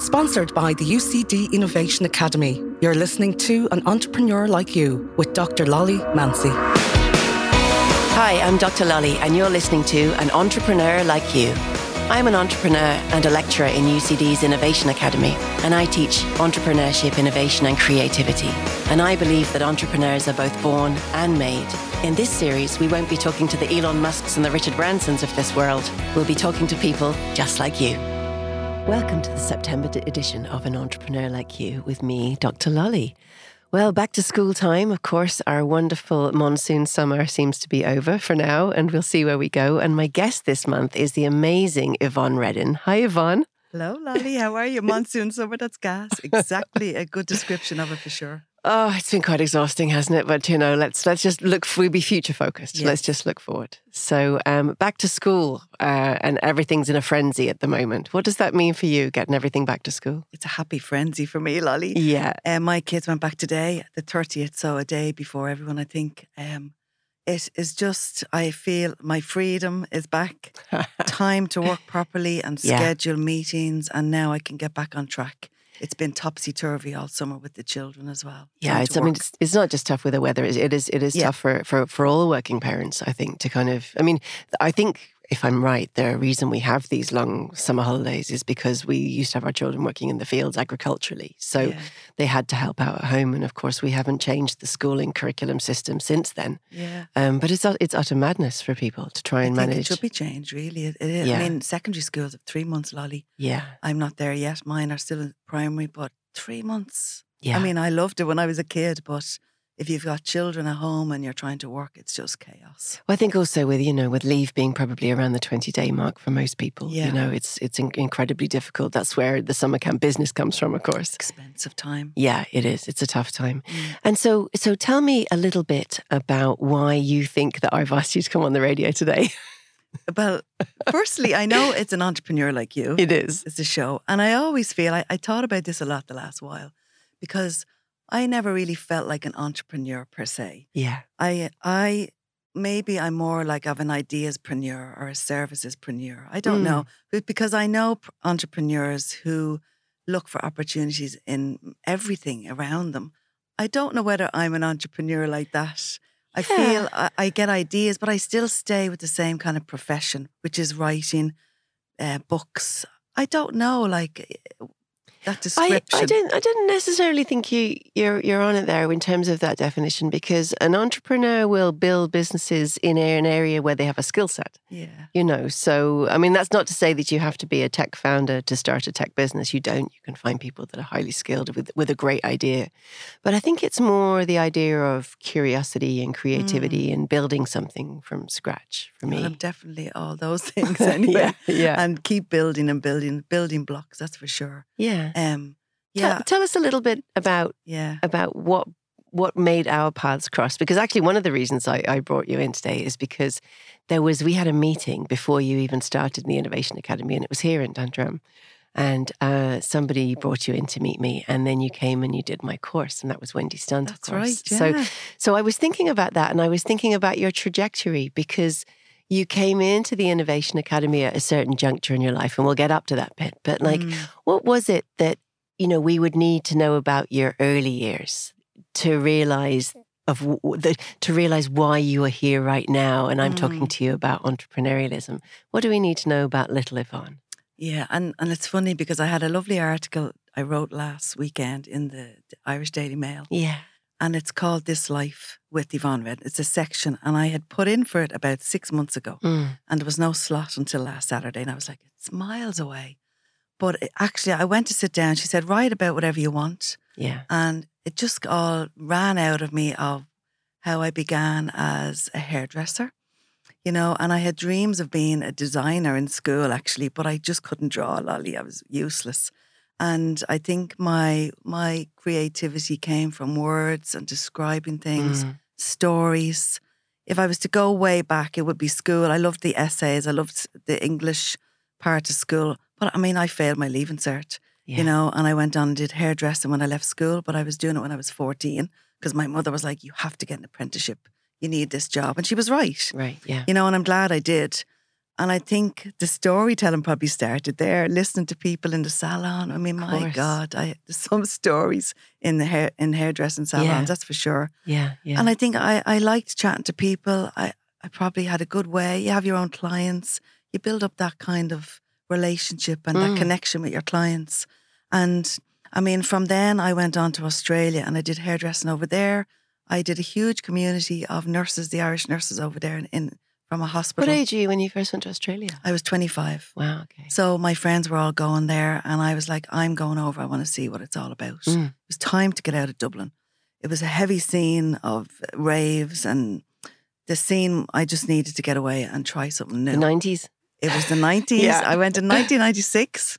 Sponsored by the UCD Innovation Academy. You're listening to An Entrepreneur Like You with Dr. Lolly Mancey. Hi, I'm Dr. Lolly, and you're listening to An Entrepreneur Like You. I'm an entrepreneur and a lecturer in UCD's Innovation Academy, and I teach entrepreneurship, innovation, and creativity. And I believe that entrepreneurs are both born and made. In this series, we won't be talking to the Elon Musks and the Richard Bransons of this world. We'll be talking to people just like you. Welcome to the September edition of An Entrepreneur Like You with me, Dr. Lolly. Well, back to school time. Of course, our wonderful monsoon summer seems to be over for now, and we'll see where we go. And my guest this month is the amazing Yvonne Reddin. Hi, Yvonne. Hello, Lolly. How are you? Monsoon summer, that's gas. Exactly a good description of it for sure. Oh, it's been quite exhausting, hasn't it? But you know, let's let's just look. We'll be future focused. Yes. Let's just look forward. So, um, back to school, uh, and everything's in a frenzy at the moment. What does that mean for you, getting everything back to school? It's a happy frenzy for me, Lolly. Yeah. Uh, my kids went back today, the thirtieth, so a day before everyone. I think. Um, it is just I feel my freedom is back. Time to work properly and schedule yeah. meetings, and now I can get back on track it's been topsy turvy all summer with the children as well. Yeah, it's, I mean, it's, it's, not just tough with the weather. It is, it is yeah. tough for, for, for all working parents, I think, to kind of, I mean, I think if I'm right, the reason we have these long summer holidays is because we used to have our children working in the fields agriculturally. So yeah. they had to help out at home. And of course, we haven't changed the schooling curriculum system since then. Yeah. Um, but it's, it's utter madness for people to try and manage. It should be changed, really. It is. Yeah. I mean, secondary schools have three months, Lolly. Yeah. I'm not there yet. Mine are still in primary, but three months. Yeah. I mean, I loved it when I was a kid, but if you've got children at home and you're trying to work, it's just chaos. Well, I think also with you know with leave being probably around the twenty day mark for most people, yeah. you know it's it's in- incredibly difficult. That's where the summer camp business comes from, of course. Expensive time. Yeah, it is. It's a tough time. Mm. And so, so tell me a little bit about why you think that I've asked you to come on the radio today. well, firstly, I know it's an entrepreneur like you. It is. It's a show, and I always feel I, I thought about this a lot the last while because I never really felt like an entrepreneur per se. Yeah. I I maybe I'm more like of an ideaspreneur or a servicespreneur. I don't mm. know. But because I know entrepreneurs who look for opportunities in everything around them. I don't know whether I'm an entrepreneur like that. I yeah. feel I, I, get ideas, but I still stay with the same kind of profession, which is writing uh, books. I don't know, like that description. I, I didn't. I didn't necessarily think you you're you're on it there in terms of that definition because an entrepreneur will build businesses in an area where they have a skill set. Yeah, you know. So I mean, that's not to say that you have to be a tech founder to start a tech business. You don't. You can find people that are highly skilled with with a great idea, but I think it's more the idea of curiosity and creativity mm. and building something from scratch for me. Well, I'm definitely all those things anyway. yeah, yeah, and keep building and building building blocks. That's for sure. Yeah. Um, yeah. Tell, tell, us a little bit about yeah about what what made our paths cross because actually one of the reasons I, I brought you in today is because there was we had a meeting before you even started in the Innovation Academy and it was here in Dundrum and uh, somebody brought you in to meet me and then you came and you did my course and that was Wendy Stunt That's of course. Right, yeah. So so I was thinking about that and I was thinking about your trajectory because you came into the Innovation Academy at a certain juncture in your life, and we'll get up to that bit. But like, mm. what was it that you know we would need to know about your early years to realize of the, to realize why you are here right now? And I'm mm. talking to you about entrepreneurialism. What do we need to know about Little Yvonne? Yeah, and and it's funny because I had a lovely article I wrote last weekend in the Irish Daily Mail. Yeah and it's called This Life with Yvonne Red. It's a section, and I had put in for it about six months ago, mm. and there was no slot until last Saturday, and I was like, it's miles away. But it, actually, I went to sit down. She said, write about whatever you want. Yeah. And it just all ran out of me of how I began as a hairdresser, you know, and I had dreams of being a designer in school, actually, but I just couldn't draw, a Lolly. I was useless. And I think my my creativity came from words and describing things, mm. stories. If I was to go way back, it would be school. I loved the essays. I loved the English part of school. But I mean, I failed my leaving cert, yeah. you know, and I went on and did hairdressing when I left school. But I was doing it when I was 14 because my mother was like, you have to get an apprenticeship. You need this job. And she was right. Right. Yeah. You know, and I'm glad I did. And I think the storytelling probably started there, listening to people in the salon. I mean, my. God, I there's some stories in the hair in hairdressing salons, Yeah. that's for sure. Yeah, yeah. And I think I, I liked chatting to people. I, I probably had a good way. You have your own clients. You build up that kind of relationship and Mm. that connection with your clients. And I mean, from then I went on to Australia and I did hairdressing over there. I did a huge community of nurses, the Irish nurses over there in, in from a what age were you when you first went to Australia? I was 25. Wow, okay. So my friends were all going there, and I was like, I'm going over. I want to see what it's all about. Mm. It was time to get out of Dublin. It was a heavy scene of raves, and the scene I just needed to get away and try something new. The 90s? It was the 90s. Yeah. I went in 1996,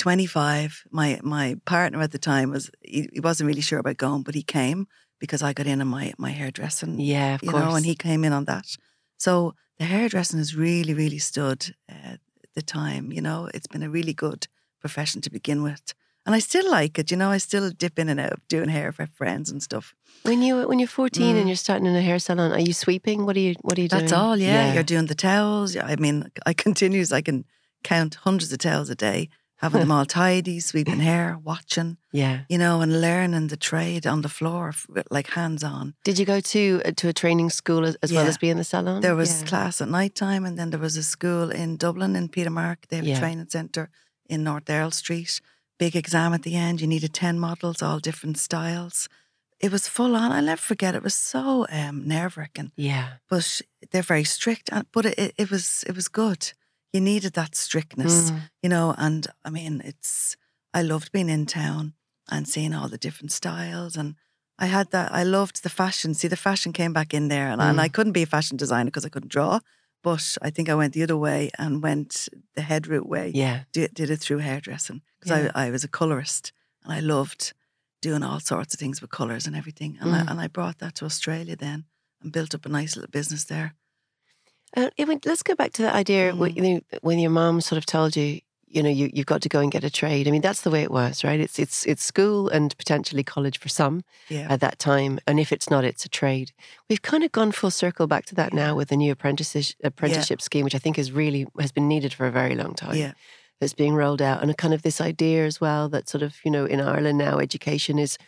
25. My my partner at the time was, he, he wasn't really sure about going, but he came because I got in on my, my hairdressing Yeah, of you course. know, and he came in on that. So the hairdressing has really, really stood uh, the time. You know, it's been a really good profession to begin with, and I still like it. You know, I still dip in and out doing hair for friends and stuff. When you when you're 14 Mm. and you're starting in a hair salon, are you sweeping? What are you What are you doing? That's all. Yeah. you're doing the towels. Yeah, I mean, I continues. I can count hundreds of towels a day, having them all tidy, sweeping hair, watching. yeah. You know, and learning the trade on the floor, like hands on. Did you go to uh, to a training school as, as well as being in the salon? There was Yeah. class at night time, and then there was a school in Dublin in Peter Mark. They have Yeah. a training centre in North Earl Street. Big exam at the end. You needed 10 models, all different styles. It was full on. I'll never forget. It was so um, nerve wracking, Yeah. but they're very strict. And but it, it was it was good. You needed that strictness, Mm. you know. And I mean, it's I loved being in town and seeing all the different styles and. I had that. I loved the fashion. See, the fashion came back in there, and, and Mm. I couldn't be a fashion designer because I couldn't draw. But I think I went the other way and went the head route way. Yeah. Did, did it through hairdressing because Yeah. I, I was a colorist and I loved doing all sorts of things with colors and everything. And, Mm. I, and I brought that to Australia then and built up a nice little business there. Uh, yeah, let's go back to that idea Mm. when, you when your mom sort of told you, you know, you, you've got to go and get a trade. I mean, that's the way it was, right? It's it's it's school and potentially college for some Yeah. at that time, and if it's not, it's a trade. We've kind of gone full circle back to that now with the new apprenticeship apprenticeship scheme, which I think is really has been needed for a very long time. Yeah. that's being rolled out, and a kind of this idea as well that sort of you know in Ireland now education is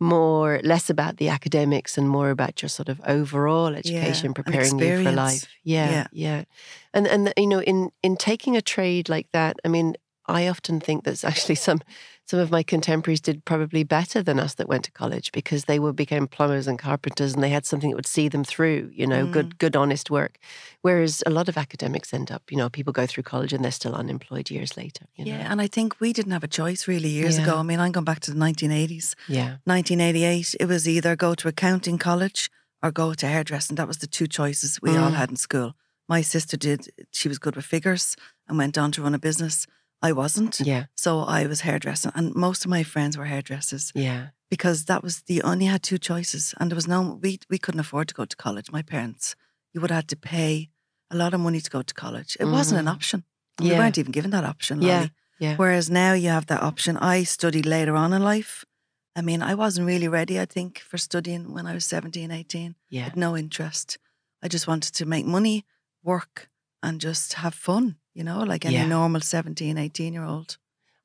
more less about the academics and more about your sort of overall education, and preparing you for life. Yeah, Yeah. yeah, and and you know in in taking a trade like that, I mean, I often think that's actually some some of my contemporaries did probably better than us that went to college because they were became plumbers and carpenters and they had something that would see them through, you know, Mm. good good honest work. Whereas a lot of academics end up, you know, people go through college and they're still unemployed years later. You know? Yeah. And I think we didn't have a choice really years Yeah. ago. I mean, I'm going back to the 1980s. yeah, 1988, it was either go to accounting college or go to hairdressing. That was the two choices we all Mm. had in school. My sister did, she was good with figures and went on to run a business. I wasn't. yeah, So I was hairdressing. And most of my friends were hairdressers yeah, because that was the only had two choices. And there was no, we, we couldn't afford to go to college. My parents, you would have had to pay a lot of money to go to college. It wasn't an Mhm. option. Yeah. We weren't even given that option, Yeah. Lolly. yeah. Whereas now you have that option. I studied later on in life. I mean, I wasn't really ready, I think, for studying when I was 17, 18. I Yeah. had no interest. I just wanted to make money, work, and just have fun, you know, like any Yeah. normal 17, 18 year old.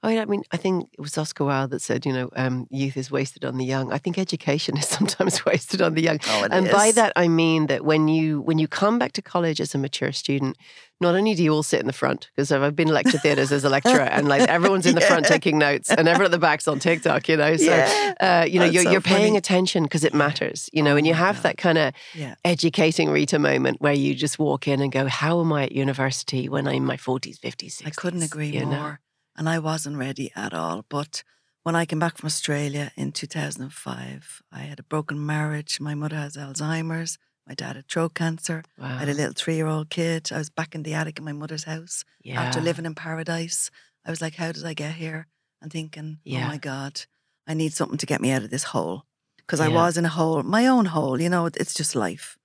I mean, I mean, I think it was Oscar Wilde that said, you know, um, youth is wasted on the young. I think education is sometimes wasted on the young. Oh, it and by that I mean that when you when you come back to college as a mature student, not only do you all sit in the front because I've been lecture theatres as a lecturer and like everyone's in the front taking notes and everyone at the back's on TikTok, you know. So Yeah. uh, you know That's you're so you're paying attention because it matters, you know, Oh and you have God. that kind of Yeah. educating Rita moment where you just walk in and go, "How am I at university when I'm in my forties, fifties, 60s? I couldn't agree you know? And I wasn't ready at all. But when I came back from Australia in 2005, I had a broken marriage. My mother has Alzheimer's. My dad had throat cancer. I had a little three year old kid. I was back in the attic in my mother's house yeah. after living in paradise. I was like, how did I get here? And thinking, oh Yeah. oh my God, I need something to get me out of this hole. Because I was in a hole, my own hole, you know, it's just life.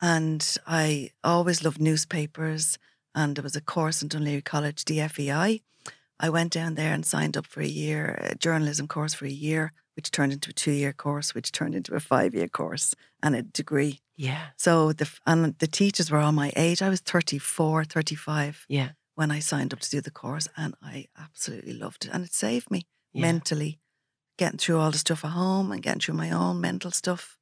And I always loved newspapers. And there was a course in Dún Laoghaire College, DFEI. I went down there and signed up for a year, a journalism course for a year. which turned into a two year course, which turned into a five year course and a degree. Yeah. So the and the teachers were all my age. I was 34, 35 Yeah. when I signed up to do the course, and I absolutely loved it. And it saved me Yeah. mentally, getting through all the stuff at home and getting through my own mental stuff,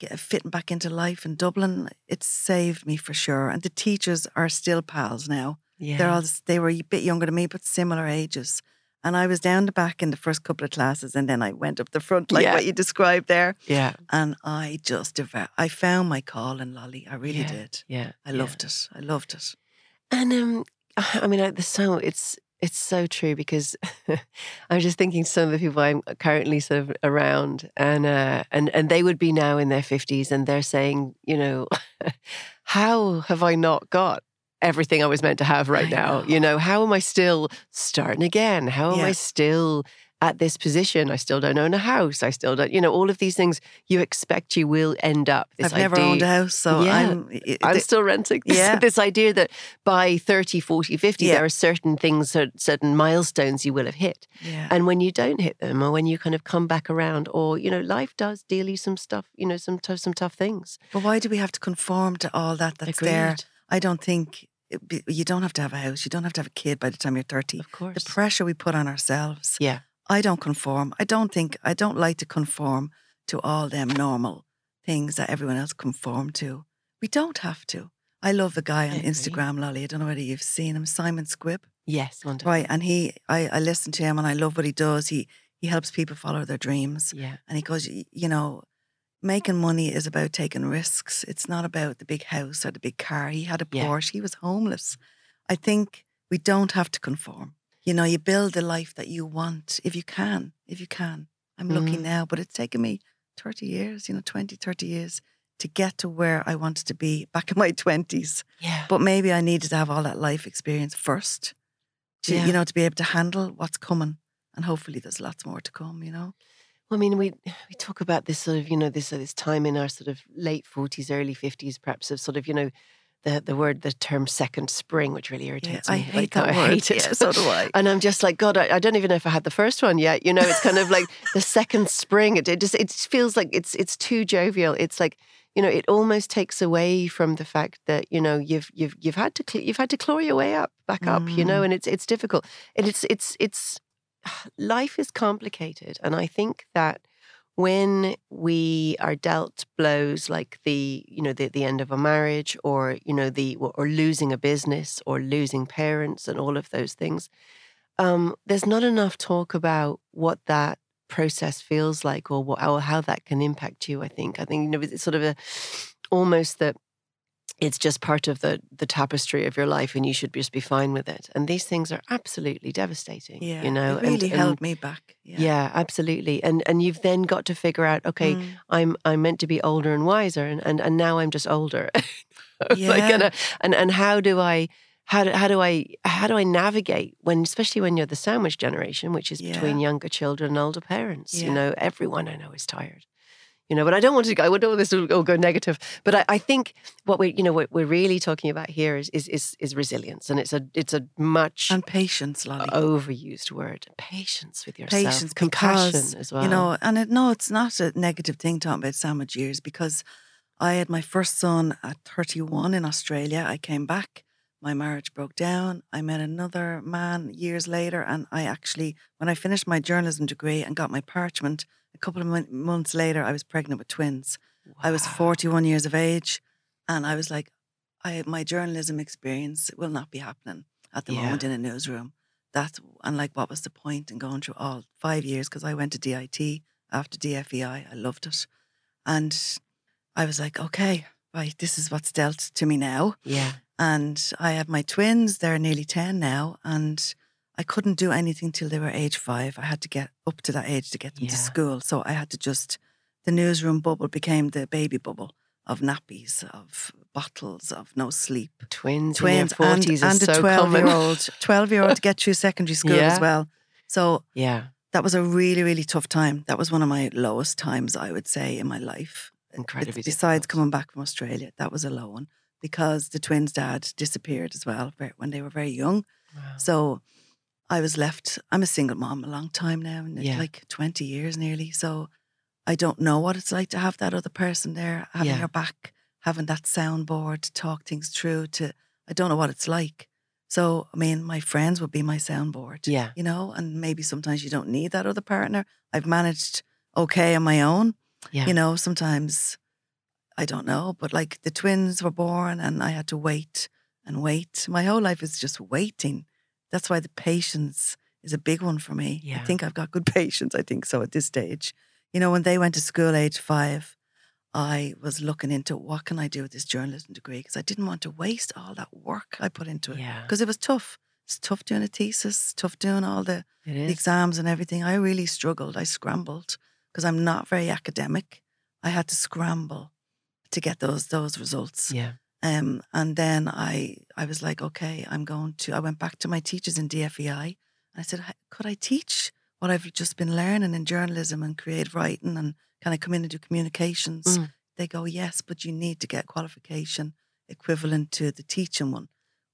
get fitting back into life in Dublin. It saved me for sure. And the teachers are still pals now. Yeah. They're all they were a bit younger than me, but similar ages. And I was down the back in the first couple of classes, and then I went up the front, like Yeah. what you described there. yeah. And I just devour- I found my call in Lolly. I really Yeah. did. Yeah. I loved it. I loved it. And um, I mean, the so it's it's so true because I'm just thinking some of the people I'm currently sort of around, and uh, and and they would be now in their fifties, and they're saying, you know, how have I not got everything I was meant to have right I now? know. You know, how am I still starting again? How am Yeah. I still at this position? I still don't own a house. I still don't, you know, all of these things you expect you will end up. This I've never idea- owned a house, so Yeah. I'm. it- I'm still renting. This, Yeah. this idea that by 30, 40, 50, Yeah. there are certain things, certain milestones you will have hit. yeah. And when you don't hit them, or when you kind of come back around, or, you know, life does deal you some stuff, you know, some tough, some tough things. but why do we have to conform to all that that's there? I don't think you don't have to have a house. You don't have to have a kid by the time you're 30. Of course. The pressure we put on ourselves. yeah. I don't conform. I don't think, I don't like to conform to all them normal things that everyone else conform to. We don't have to. I love the guy on. Instagram, Lolly. I don't know whether you've seen him, Simon Squibb. Yes. Wonderful. Right. And he, I, I listen to him and I love what he does. He, he helps people follow their dreams. Yeah. And he goes, you know, making money is about taking risks. It's not about the big house or the big car. He had a Yeah. Porsche. He was homeless. I think we don't have to conform. You know, you build the life that you want if you can, if you can. I'm lucky Mhm. now, but it's taken me 30 years, you know, 20, 30 years to get to where I wanted to be back in my 20s. Yeah. But maybe I needed to have all that life experience first to, Yeah. you know, to be able to handle what's coming. And hopefully there's lots more to come, you know? I mean, we we talk about this sort of, you know, this uh, this time in our sort of late forties, early fifties, perhaps of sort of, you know, the the word, the term second spring, which really irritates I me. I hate Like, that I word. hate it. Yeah, so do I. And I'm just like, God, I, I don't even know if I had the first one yet. You know, it's kind of like the second spring. It, it just it feels like it's it's too jovial. It's like you know, it almost takes away from the fact that you know you've you've you've had to cl- you've had to claw your way up back up. You know, Mm. and it's it's difficult. And it's it's it's life is complicated, and I think that when we are dealt blows like the you know the, the end of a marriage or you know the or losing a business or losing parents and all of those things um, there's not enough talk about what that process feels like or what or how that can impact you i think. I think you know it's sort of a almost that it's just part of the the tapestry of your life and you should just be fine with it and these things are absolutely devastating Yeah. you know it really and, and- held me back. Yeah. yeah. absolutely and and you've then got to figure out okay Mm. i'm i'm meant to be older and wiser and and, and now i'm just older like Yeah. and, uh, and and how do i how do, how do I how do I navigate when especially when you're the sandwich generation which is between younger children and older parents you know everyone I know is tired you know but I don't want to go I don't want this to all go negative but I, I think what we you know what we're really talking about here is is is, is resilience and it's a it's a much And patience, Lolly. overused word patience with yourself patience, compassion because, as well You know, and it, no, it's not a negative thing talking about sandwich years because I had my first son at 31 in Australia. I came back, my marriage broke down. I met another man years later, and I actually, when I finished my journalism degree and got my parchment, a couple of mon- months later, I was pregnant with twins. I was 41 years of age, and I was like, I my journalism experience will not be happening at the Yeah. moment in a newsroom. That's and like, what was the point in going through all five years? Because I went to DIT after DFEI, I loved it, and I was like, okay, right, this is what's dealt to me now. yeah And I have my twins; they're nearly ten now, and I couldn't do anything till they were age five. I had to get up to that age to get them to school, so I had to just. The newsroom bubble became the baby bubble of nappies, of bottles, of no sleep. twins Twins in their 40s and, and so a twelve common year old, twelve year old to get through secondary school Yeah. as well. So yeah that was a really, really tough time. That was one of my lowest times, I would say, in my life. incredibly Besides difficult. coming back from Australia, that was a low one because the twins' dad disappeared as well when they were very young. Wow. So I was left. I'm a single mom a long time now, Yeah. like 20 years nearly. So I don't know what it's like to have that other person there, having Yeah. your back, having that soundboard to talk things through. To I don't know what it's like. So I mean, my friends would be my soundboard. Yeah. you know, and maybe sometimes you don't need that other partner. I've managed okay on my own. Yeah. You know, sometimes I don't know, but like the twins were born and I had to wait and wait. My whole life is just waiting. That's why the patience is a big one for me. Yeah. I think I've got good patience. I think so at this stage. You know, when they went to school age five, I was looking into what can I do with this journalism degree because I didn't want to waste all that work I put into it Yeah. because it was tough. It's tough doing a thesis, tough doing all the the exams and everything. I really struggled. I scrambled because I'm not very academic. I had to scramble to get those those results. Yeah. Um, and then I I was like, okay, I'm going to. I went back to my teachers in DFEI and I said, could I teach what I've just been learning in journalism and creative writing and can I come in and do communications? Mm. They go, yes, but you need to get qualification equivalent to the teaching one,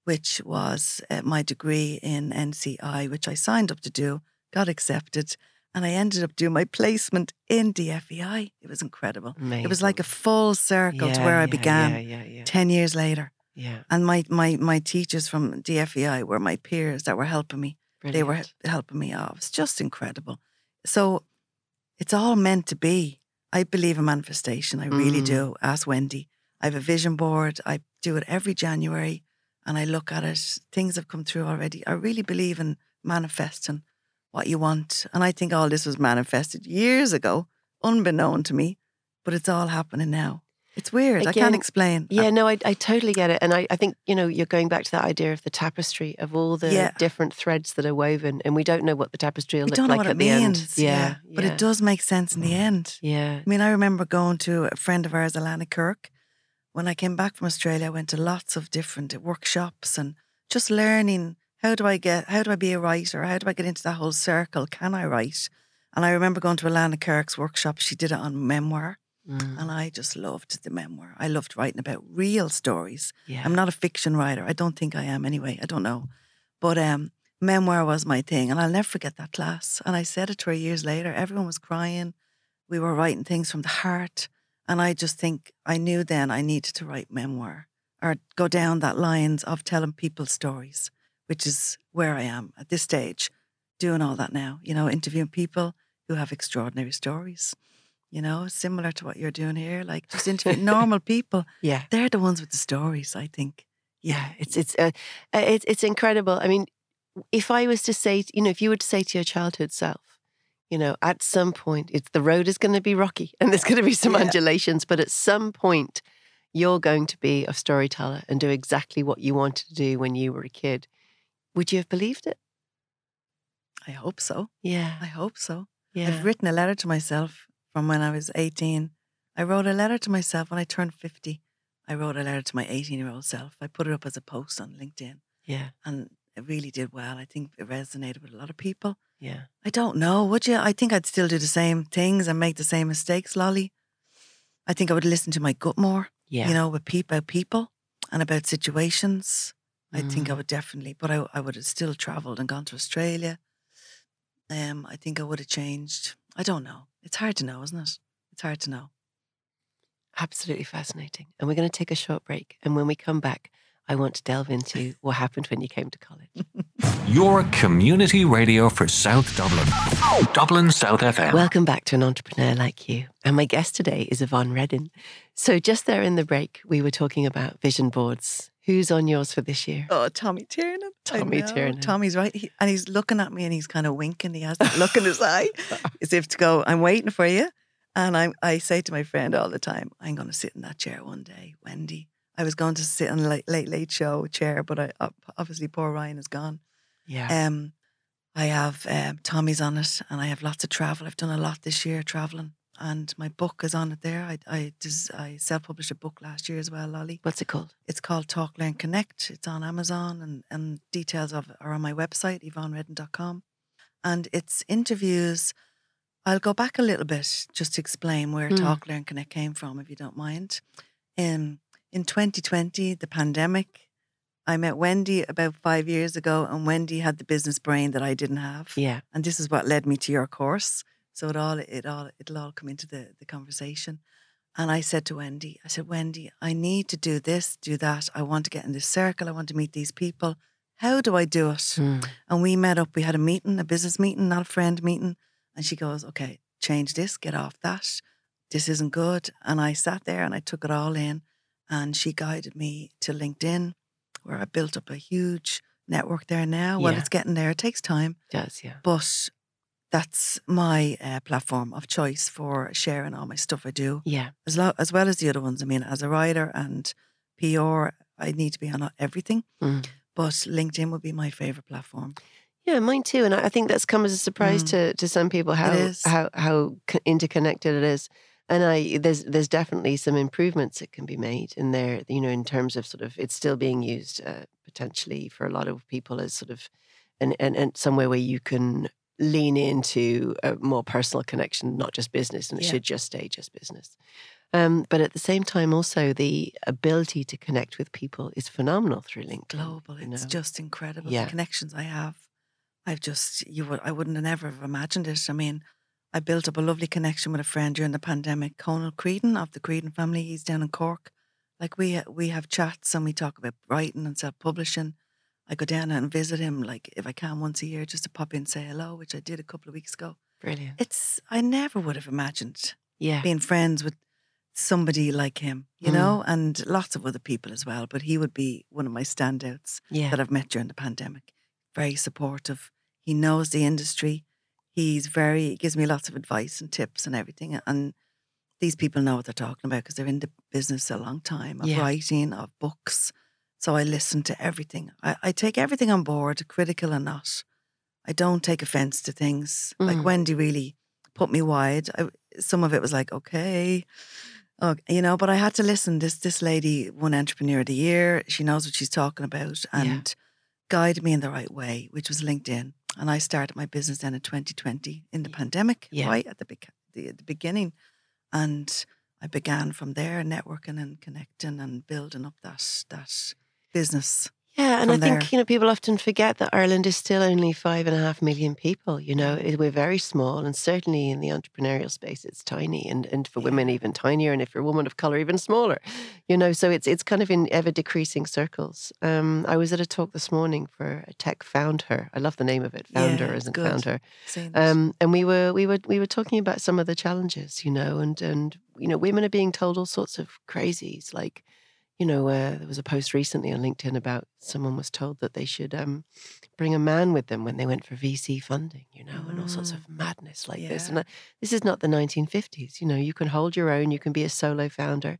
which was uh, my degree in NCI, which I signed up to do, got accepted, and I ended up doing my placement in DFEI. It was incredible. Amazing. It was like a full circle to Yeah, where I yeah, began Yeah. Yeah. Yeah. 10 years later. yeah. And my, my, my teachers from DFEI were my peers that were helping me. They were helping me out. It was just incredible. So it's all meant to be. I believe in manifestation. I really Mm. do. Ask Wendy. I have a vision board. I do it every January and I look at it. Things have come through already. I really believe in manifesting what you want. And I think all this was manifested years ago, unbeknown to me, but it's all happening now. It's weird. I can't explain. Yeah, no, I, I totally get it. And I, I think, you know, you're going back to that idea of the tapestry of all the Yeah. different threads that are woven. And we don't know what the tapestry will we look don't know like what at it the means. end. Yeah. But yeah. it does make sense in the mm. end. Yeah. I mean, I remember going to a friend of ours, Alana Kirk. When I came back from Australia, I went to lots of different workshops and just learning how do I get, how do I be a writer? How do I get into that whole circle? Can I write? And I remember going to Alana Kirk's workshop. She did it on memoir, Mm, and I just loved the memoir. I loved writing about real stories. yeah. I'm not a fiction writer. I don't think I am anyway. I don't know. But um, memoir was my thing. And I'll never forget that class. And I said it to her years later. Everyone was crying. We were writing things from the heart. And I just think I knew then I needed to write memoir or go down that lines of telling people stories, which is where I am at this stage, doing all that now, you know, interviewing people who have extraordinary stories. You know, similar to what you're doing here, like just interviewing normal people. yeah. They're the ones with the stories, I think. Yeah, it's it's uh, it's it's incredible. I mean, if I was to say, you know, if you were to say to your childhood self, you know, at some point, it's the road is going to be rocky and there's going to be some Yeah. undulations, but at some point, you're going to be a storyteller and do exactly what you wanted to do when you were a kid. Would you have believed it? I hope so. Yeah, I hope so. yeah, I've written a letter to myself from when I was 18. I wrote a letter to myself when I turned 50. I wrote a letter to my 18 year old self. I put it up as a post on LinkedIn yeah, and it really did well. I think it resonated with a lot of people. yeah. I don't know. Would you? I think I'd still do the same things and make the same mistakes, Lolly. I think I would listen to my gut more, Yeah. you know, with people, about people and about situations. I think I Mm. would definitely, but I, I would have still traveled and gone to Australia. Um, I think I would have changed. I don't know. It's hard to know, isn't it? It's hard to know. Absolutely fascinating. And we're going to take a short break. And when we come back, I want to delve into what happened when you came to college. Your community radio for South Dublin. Dublin South FM. Welcome back to An Entrepreneur Like You. And my guest today is Yvonne Reddin. So, just there in the break, we were talking about vision boards. Who's on yours for this year? Oh, Tommy Tiernan. Tommy know. Tiernan. Tommy's right. He, and he's looking at me and he's kind of winking. He has that look in his eye as if to go, I'm waiting for you. And I, I say to my friend all the time, I'm going to sit in that chair one day, Wendy. I was going to sit in the late, late, late show chair, but I obviously poor Ryan is gone. Yeah. Um, I have um, Tommy's on it, and I have lots of travel. I've done a lot this year traveling, and my book is on it there. I I, I self published a book last year as well, Lolly. What's it called? It's called Talk Learn Connect. It's on Amazon, and and details of it are on my website yvonnereddin.com, and it's interviews. I'll go back a little bit just to explain where Mm. Talk Learn Connect came from, if you don't mind. In in 2020, the pandemic, I met Wendy about five years ago, and Wendy had the business brain that I didn't have. Yeah. And this is what led me to your course. So it all it all it'll all come into the, the conversation. And I said to Wendy, I said, Wendy, I need to do this, do that. I want to get in this circle. I want to meet these people. How do I do it? Mm. And we met up. We had a meeting, a business meeting, not a friend meeting. And she goes, Okay, change this, get off that. This isn't good. And I sat there and I took it all in. And she guided me to LinkedIn, where I built up a huge network there now. Well, Yeah. it's getting there. It takes time, Does, yeah. but that's my uh, platform of choice for sharing all my stuff I do, Yeah. as, lo- as well as the other ones. I mean, as a writer and PR, I need to be on everything, Mm. but LinkedIn would be my favorite platform. Yeah, mine too. And I think that's come as a surprise Mm. to, to some people how how how interconnected it is. And I there's there's definitely some improvements that can be made in there. You know, in terms of sort of it's still being used uh, potentially for a lot of people as sort of and and and somewhere where you can lean into a more personal connection, not just business, and it Yeah. should just stay just business. Um, but at the same time, also the ability to connect with people is phenomenal through LinkedIn. Global, you it's just incredible. Yeah. The connections I have, I've just you would I wouldn't have never have imagined it. I mean, I built up a lovely connection with a friend during the pandemic, Conal Creedon of the Creedon family. He's down in Cork. Like we we have chats and we talk about writing and self publishing. I go down and visit him like if I can once a year just to pop in and say hello, which I did a couple of weeks ago. brilliant. It's I never would have imagined Yeah, being friends with somebody like him, you Mm. know, and lots of other people as well. But he would be one of my standouts yeah. that I've met during the pandemic. Very supportive. He knows the industry. He's very, he gives me lots of advice and tips and everything. And these people know what they're talking about because they're in the business a long time of Yeah. writing, of books. So I listen to everything. I, I take everything on board, critical and not. I don't take offense to things. Mm. Like Wendy really put me wide. I, some of it was like, okay. Oh, you know, but I had to listen. This this lady won Entrepreneur of the Year. She knows what she's talking about and guided me in the right way, which was LinkedIn. And I started my business then in 2020 in the pandemic, Yeah. right at the, bec- the the beginning, and I began from there, networking and connecting and building up that that business. Yeah, and I from think you know people often forget that Ireland is still only five and a half million people. You know, we're very small, and certainly in the entrepreneurial space, it's tiny, and and for women even tinier, and if you're a woman of color, even smaller. You know, so it's it's kind of in ever decreasing circles. Um, I was at a talk this morning for a tech founder. I love the name of it, founder it's isn't good. founder. Um, and we were we were we were talking about some of the challenges, you know, and and you know, women are being told all sorts of crazies. Like, you know, uh, there was a post recently on LinkedIn about someone was told that they should um, bring a man with them when they went for VC funding, you know, and all sorts of madness like this. And Yeah. uh, this is not the 1950s. You know, you can hold your own. You can be a solo founder.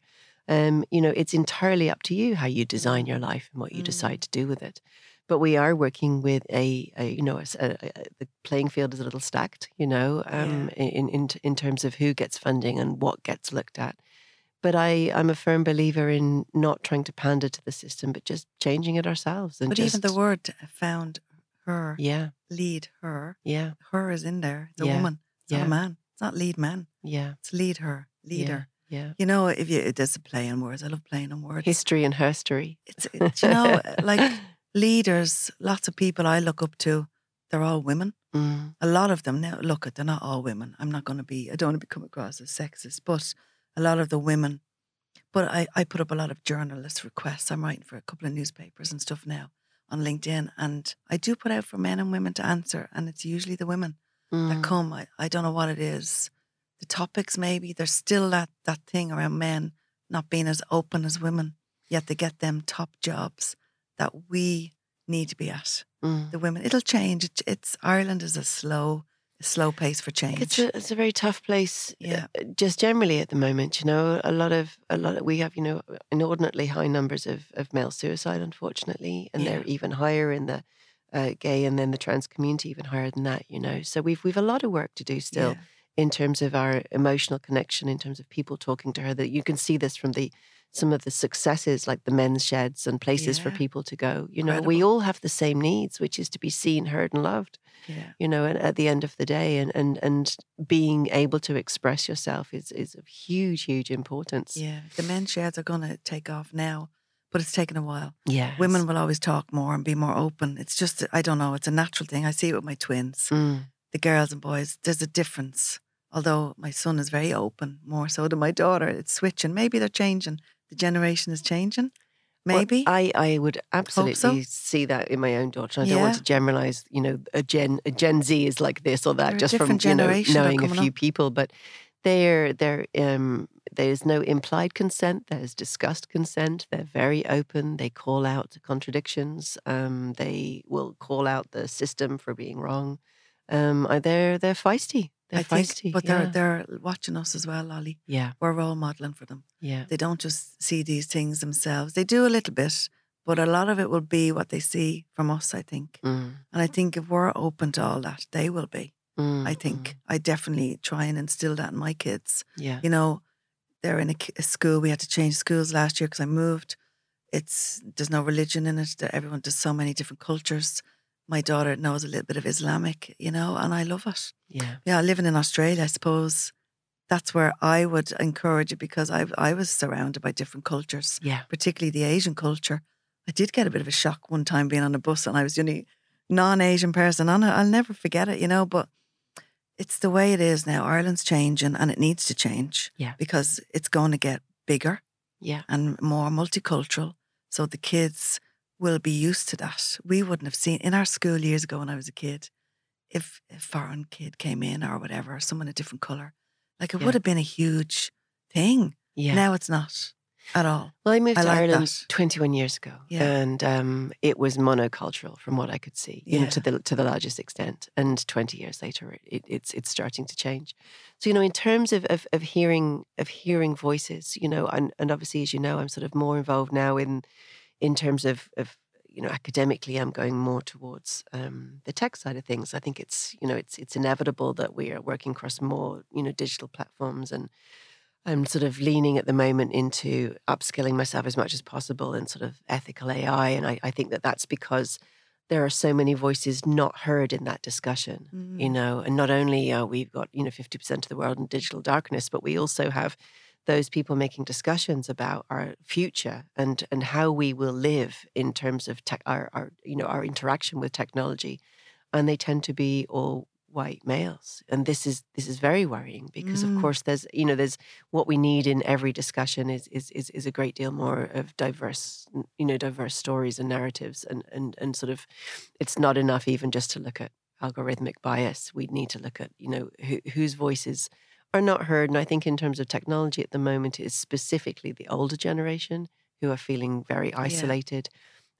Um, you know, it's entirely up to you how you design your life and what you Mm. decide to do with it but we are working with a, a you know a, a- a- the playing field is a little stacked you know um, in, in in terms of who gets funding and what gets looked at but I, I'm a firm believer in not trying to pander to the system, but just changing it ourselves. And but just, even the word found her, yeah, lead her, yeah, her is in there. The Yeah, woman. It's not a man. It's not lead man. yeah, It's lead her, leader. yeah. You know, if you there's a play on words. I love playing on words. History and herstory. It's, it's you know, like leaders, lots of people I look up to, they're all women. Mm, A lot of them now, look, at they're not all women. I'm not going to be, I don't want to come across as sexist, but a lot of the women, but I, I put up a lot of journalist requests. I'm writing for a couple of newspapers and stuff now on LinkedIn. And I do put out for men and women to answer. And it's usually the women that mm, come. I, I don't know what it is. The topics, maybe, there's still that, that thing around men not being as open as women, yet they get them top jobs that we need to be at. mm. The women, it'll change. It, it's Ireland is a slow, a slow pace for change. It's a it's a very tough place, Yeah. uh, just generally at the moment. You know, a lot of a lot of, we have you know inordinately high numbers of of male suicide, unfortunately, and they're even higher in the uh, gay and then the trans community, even higher than that. You know, so we've we've a lot of work to do still Yeah. In terms of our emotional connection, in terms of people talking to her. That you can see this from the some of the successes like the men's sheds and places for people to go. You know, we all have the same needs, which is to be seen, heard, and loved Yeah. you know, at, at the end of the day, and, and and being able to express yourself is is of huge, huge importance. Yeah. The men's sheds are going to take off now. but it's taken a while. Yeah. Women will always talk more and be more open. It's just, I don't know, it's a natural thing. I see it with my twins, Mm. the girls and boys. There's a difference. Although my son is very open, more so than my daughter. It's switching. Maybe they're changing. The generation is changing. Well, Maybe. I, I would absolutely so. see that in my own daughter. I don't want to generalize, you know, a Gen a Gen Z is like this or that They're just from you know, knowing a few up. people, but they're they're um there's no implied consent, there's discussed consent. They're very open. They call out contradictions. Um, they will call out the system for being wrong. Um, they're they're feisty. They're I think, feisty. but they're they're watching us as well, Lolly. yeah, We're role modeling for them. yeah, They don't just see these things themselves. They do a little bit, but a lot of it will be what they see from us, I think. Mm, And I think if we're open to all that, they will be. mm, I think I definitely try and instill that in my kids. mm, yeah, You know, they're in a, a school. We had to change schools last year because I moved. It's there's no religion in it. Everyone does so many different cultures. My daughter knows a little bit of Islamic, you know, and I love it. yeah, Yeah, living in Australia, I suppose that's where I would encourage it because I I was surrounded by different cultures, yeah. particularly the Asian culture. I did get a bit of a shock one time being on a bus and I was the only non-Asian person on it. I'll never forget it, you know. But it's the way it is now. Ireland's changing and it needs to change. Yeah. because it's going to get bigger Yeah. and more multicultural. So the kids will be used to that. We wouldn't have seen in our school years ago when I was a kid, if a foreign kid came in or whatever, or someone a different color, like it Yeah. would have been a huge thing. Yeah. Now it's not at all. Well, I moved I to like Ireland that. 21 years ago, Yeah. and um, it was monocultural from what I could see, you know, to the to the largest extent. And 20 years later, it, it's it's starting to change. So, you know, in terms of, of of hearing of hearing voices, you know, and and obviously, as you know, I'm sort of more involved now in in terms of of you know academically, I'm going more towards um, the tech side of things. I think it's you know it's it's inevitable that we are working across more you know digital platforms and I'm sort of leaning at the moment into upskilling myself as much as possible in sort of ethical AI. And I, I think that that's because there are so many voices not heard in that discussion, you Mm. know, and not only are we've got, you know, 50% of the world in digital darkness, but we also have those people making discussions about our future and and how we will live in terms of tech, our, our you know our interaction with technology and they tend to be all white males and this is this is very worrying because of Mm. course there's you know there's what we need in every discussion is is is, is a great deal more of diverse you know diverse stories and narratives and and and sort of it's not enough even just to look at algorithmic bias we need to look at you know who, whose voices are not heard and i think in terms of technology at the moment it's specifically the older generation who are feeling very isolated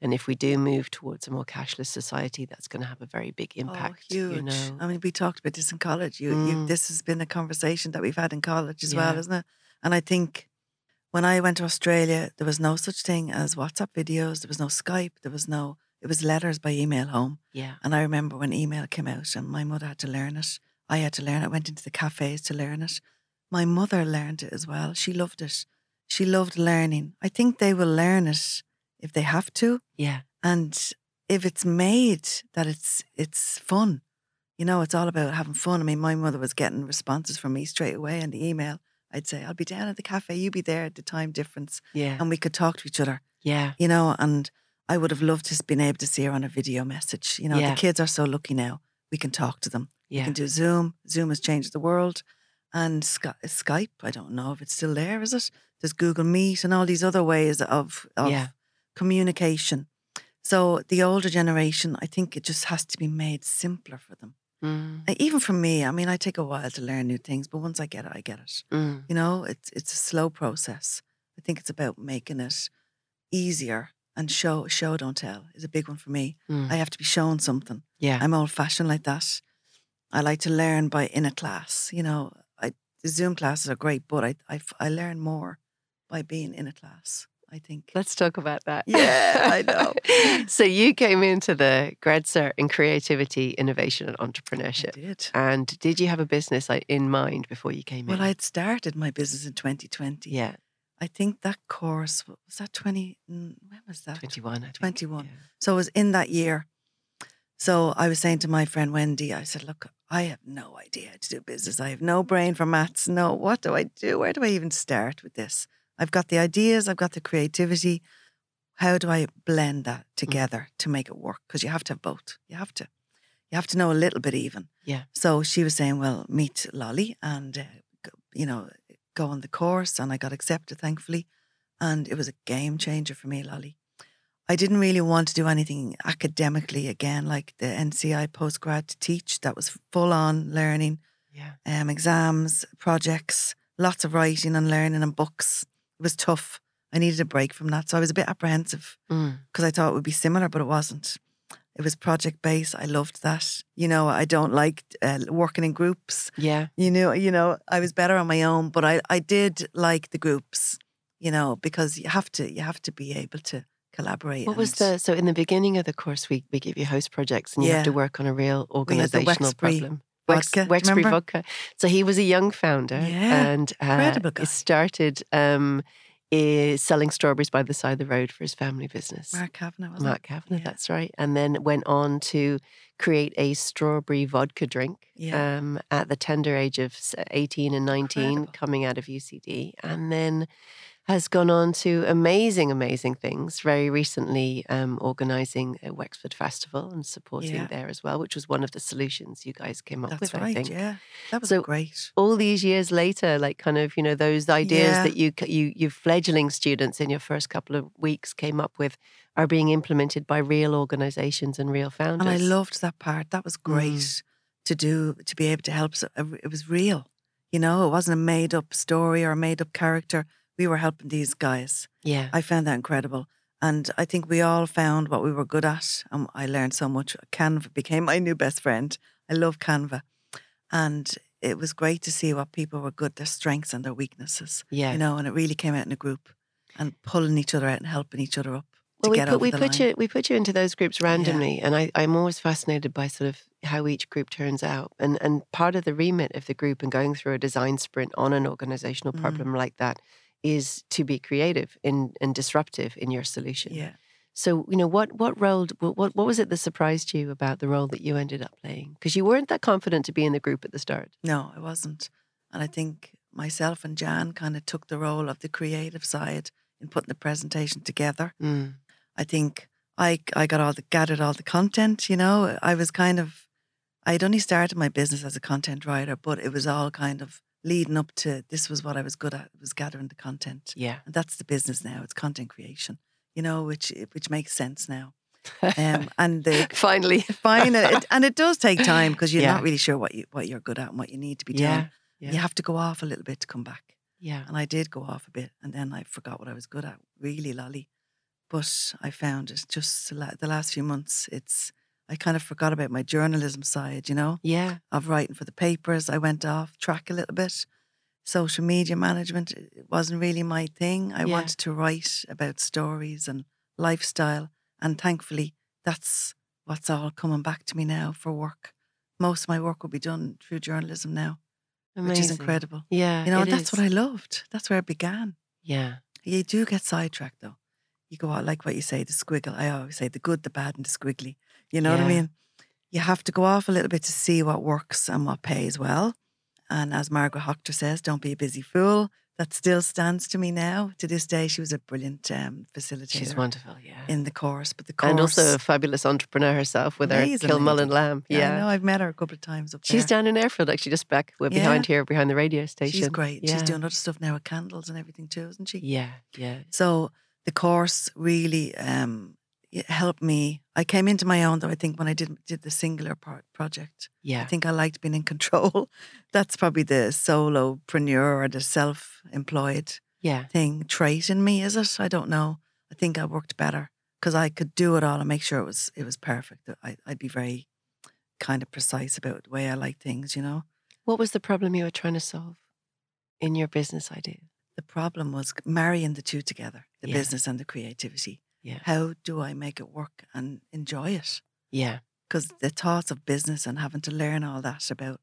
and if we do move towards a more cashless society that's going to have a very big impact oh, huge. you know I mean, we talked about this in college. You, you, Mm. this has been a conversation that we've had in college as well, isn't it? And I think when I went to Australia, there was no such thing as WhatsApp videos. There was no Skype. There was no. It was letters by email home. yeah And I remember when email came out, and my mother had to learn it. I had to learn it. I went into the cafes to learn it. My mother learned it as well. She loved it. She loved learning. I think they will learn it if they have to, yeah and if it's made that it's it's fun. You know, it's all about having fun. I mean, my mother was getting responses from me straight away in the email. I'd say, I'll be down at the cafe, you be there at the time difference. yeah And we could talk to each other, yeah you know, and I would have loved to have been able to see her on a video message. You know, Yeah. the kids are so lucky now. We can talk to them. Yeah can do Zoom. Zoom has changed the world. And Sky- Skype, I don't know if it's still there, is it? There's Google Meet and all these other ways of, of Yeah. communication. So the older generation, I think it just has to be made simpler for them. Mm, Even for me, I mean, I take a while to learn new things, but once I get it, I get it. mm, You know, it's it's a slow process. I think it's about making it easier and show show don't tell is a big one for me. mm. I have to be shown something. yeah I'm old fashioned like that. I like to learn by in a class. You know, I the Zoom classes are great, but I I learn more by being in a class. I think. Let's talk about that. Yeah, I know. so you came into the grad cert in creativity, innovation, and I entrepreneurship. did. And did you have a business like, in mind before you came Well, in? Well, I had started my business in 2020. yeah, I think that course was that 20. mm, When was that? twenty-one. I think. 21. Yeah. So it was in that year. So I was saying to my friend Wendy, I said, Look, I have no idea how to do business. I have no brain for maths. No, what do I do? Where do I even start with this? I've got the ideas, I've got the creativity. how do I blend that together to make it work? Because you have to have both. You have to. You have to know a little bit even. Yeah. So she was saying, well, meet Lolly and, uh, go- you know, go on the course. And I got accepted, thankfully. And it was a game changer for me, Lolly. I didn't really want to do anything academically again, like the NCI postgrad to teach. That was full on learning, Yeah. um, exams, projects, lots of writing and learning and books. It was tough. I needed a break from that. So I was a bit apprehensive Mm. because I thought it would be similar, but it wasn't. It was project based. I loved that. You know, I don't like uh, working in groups. Yeah. You know, you know, I was better on my own, but I, I did like the groups. You know, because you have to you have to be able to collaborate. What was the so in the beginning of the course we we give you host projects and you have to work on a real organizational problem. vodka, do Wexbury remember? vodka. So he was a young founder Yeah, and uh, incredible guy. he started um, eh, selling strawberries by the side of the road for his family business. Mark Kavanagh? Mark? Kavanagh, Yeah. that's right. And then went on to create a strawberry vodka drink Yeah. um, at the tender age of 18 and 19, Incredible. coming out of UCD. And then has gone on to amazing, amazing things. Very recently, um, organising a Wexford Festival and supporting Yeah. there as well, which was one of the solutions you guys came up That's with, I right. think Yeah, that was So- great. all these years later, like kind of you know those ideas Yeah. that you you you fledgling students in your first couple of weeks came up with are being implemented by real organizations and real founders. And I loved that part. That was great Mm. to do, to be able to help. so- It was real. You know, it wasn't a made up story or a made up character. We were helping these guys. yeah, I found that incredible. And I think we all found what we were good at. And I learned so much. Canva became my new best friend. I love Canva. And it was great to see what people were good, their strengths and their weaknesses. yeah. You know, and it really came out in a group and pulling each other out and helping each other up well, we put we put line. you we put you into those groups randomly, and I I'm always fascinated by sort of how each group turns out, and and part of the remit of the group and going through a design sprint on an organizational Mm. problem like that is to be creative and and disruptive in your solution. Yeah. So, you know, what what role what what what was it that surprised you about the role that you ended up playing? Because you weren't that confident to be in the group at the start. No, I wasn't. And I think myself and Jan kind of took the role of the creative side in putting the presentation together. Mm. I think I I got all the gathered all the content, you know. I was kind of I'd only started my business as a content writer, but it was all kind of leading up to this was what I was good at, was gathering the content. Yeah. And that's the business now. It's content creation, you know, which which makes sense now. Um, and the Finally. fine, it, and it does take time because you're Yeah. not really sure what you what you're good at and what you need to be Yeah. doing. Yeah. You have to go off a little bit to come back. Yeah. And I did go off a bit, and then I forgot what I was good at, really, lolly. But I found it just the last few months. It's I kind of forgot about my journalism side, you know, Yeah. of writing for the papers. I went off track a little bit. Social media management it wasn't really my thing. I Yeah. wanted to write about stories and lifestyle, and thankfully, that's what's all coming back to me now for work. Most of my work will be done through journalism now, which is incredible. Yeah. You know, that's what I loved. That's where it began. Yeah. You do get sidetracked though. You go out like what you say, the squiggle. I always say the good, the bad, and the squiggly. You know what I mean? You have to go off a little bit to see what works and what pays well. And as Margaret Hochter says, don't be a busy fool. That still stands to me now. To this day, she was a brilliant um, facilitator She's wonderful. Yeah. in the course. But the course, and also a fabulous entrepreneur herself with her Kilmullen. Lamb. yeah, Yeah. I know. I've met her a couple of times up She's there. down in Airfield, actually, just back we're Yeah. behind here, behind the radio station. She's great. Yeah. She's doing other stuff now with candles and everything too, isn't she? Yeah, yeah. So the course really um, it helped me. I came into my own though. I think when I did did the singular part project, Yeah. I think I liked being in control. That's probably the solopreneur or the self-employed Yeah. thing trait in me. Is it? I don't know. I think I worked better because I could do it all and make sure it was it was perfect. I, I'd be very kind of precise about the way I like things. You know. What was the problem you were trying to solve in your business idea? The problem was marrying the two together, the Yeah. business and the creativity. Yeah. How do I make it work and enjoy it? Yeah. because the thoughts of business and having to learn all that about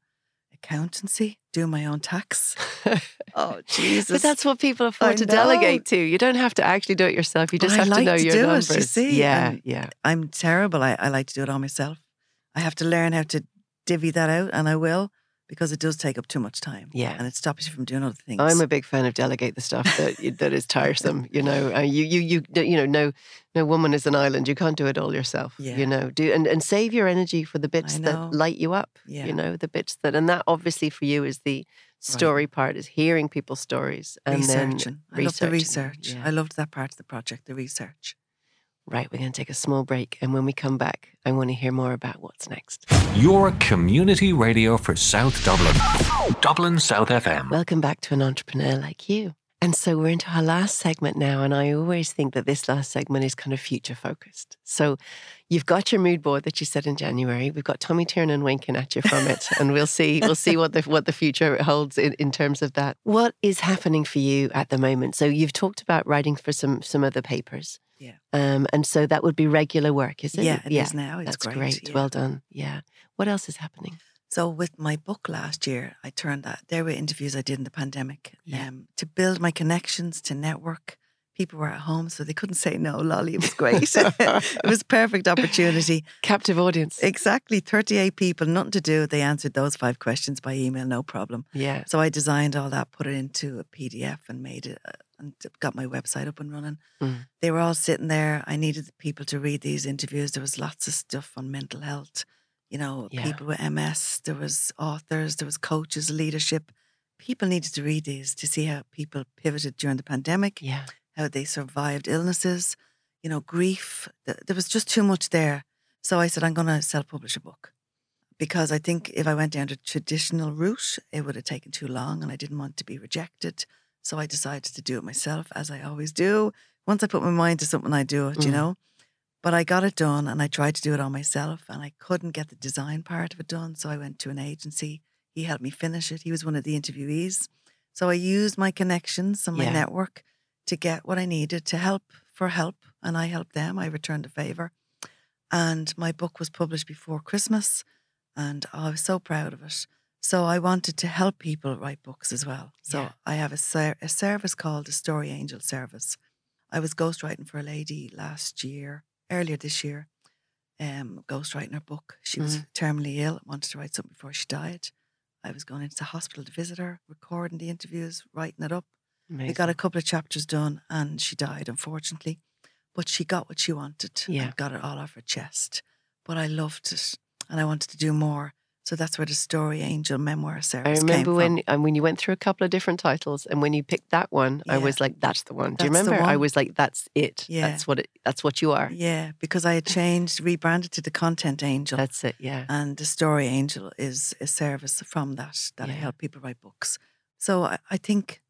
accountancy, do my own tax. Oh Jesus! But that's what people afford I to know. delegate to. You don't have to actually do it yourself. You just I have like to know to your do it, you numbers. see, Yeah, and- yeah. I'm terrible. I, I like to do it all myself. I have to learn how to divvy that out, and I will. Because it does take up too much time. Yeah. and it stops you from doing other things. I'm a big fan of delegate the stuff that that is tiresome. You know, uh, you you you you know, no no woman is an island. You can't do it all yourself. Yeah. You know, do and and save your energy for the bits that light you up. Yeah. You know, the bits that and that obviously for you is the story part is hearing people's stories and researching. then I love the research. Yeah. I loved that part of the project, the research. Right, we're going to take a small break, and when we come back, I want to hear more about what's next. Your community radio for South Dublin. Dublin South FM. Welcome back to an entrepreneur like you. And so we're into our last segment now. And I always think that this last segment is kind of future focused. So you've got your mood board that you set in January. We've got Tommy Tiernan winking at you from it. and we'll see, we'll see what the what the future holds in, in terms of that. What is happening for you at the moment? So you've talked about writing for some some other papers. Yeah. Um, and so that would be regular work, is it? Yeah, it is now. It's That's great, yeah. Well done. Yeah. What else is happening? So with my book last year, I turned that there were interviews I did in the pandemic Yeah. um, to build my connections to network. People were at home, so they couldn't say no. Lolly, it was great. it was a perfect opportunity. Captive audience. Exactly, thirty-eight people, nothing to do. They answered those five questions by email, no problem. Yeah. So I designed all that, put it into a PDF, and made it, uh, and got my website up and running. Mm. They were all sitting there. I needed people to read these interviews. There was lots of stuff on mental health, you know, Yeah. people with MS. There was authors. There was coaches, leadership. People needed to read these to see how people pivoted during the pandemic, Yeah. how they survived illnesses, you know, grief. There was just too much there. So I said, I'm going to self-publish a book because I think if I went down the traditional route, it would have taken too long and I didn't want to be rejected. So I decided to do it myself, as I always do. Once I put my mind to something, I do it, you Mm. know. But I got it done and I tried to do it all myself and I couldn't get the design part of it done. So I went to an agency. He helped me finish it. He was one of the interviewees. So I used my connections and my Yeah. network to get what I needed to help for help. And I helped them. I returned a favor. And my book was published before Christmas. And I was so proud of it. So I wanted to help people write books as well. So Yeah. I have a, ser- a service called the Story Angel Service. I was ghostwriting for a lady last year, earlier this year, um, ghostwriting her book. She was terminally ill, wanted to write something before she died. I was going into the hospital to visit her, recording the interviews, writing it up. We got a couple of chapters done and she died, unfortunately. But she got what she wanted Yeah. and got it all off her chest. But I loved it and I wanted to do more. So that's where the Story Angel Memoir Service I remember when and when you went through a couple of different titles, and when you picked that one, I was like, "That's the one." Do you That's the remember? I was like, "That's it. Yeah. That's what it. That's what you are. Yeah, because I had changed, rebranded to the Content Angel. That's it. Yeah. and the Story Angel is a service from that that I help people write books. So I, I think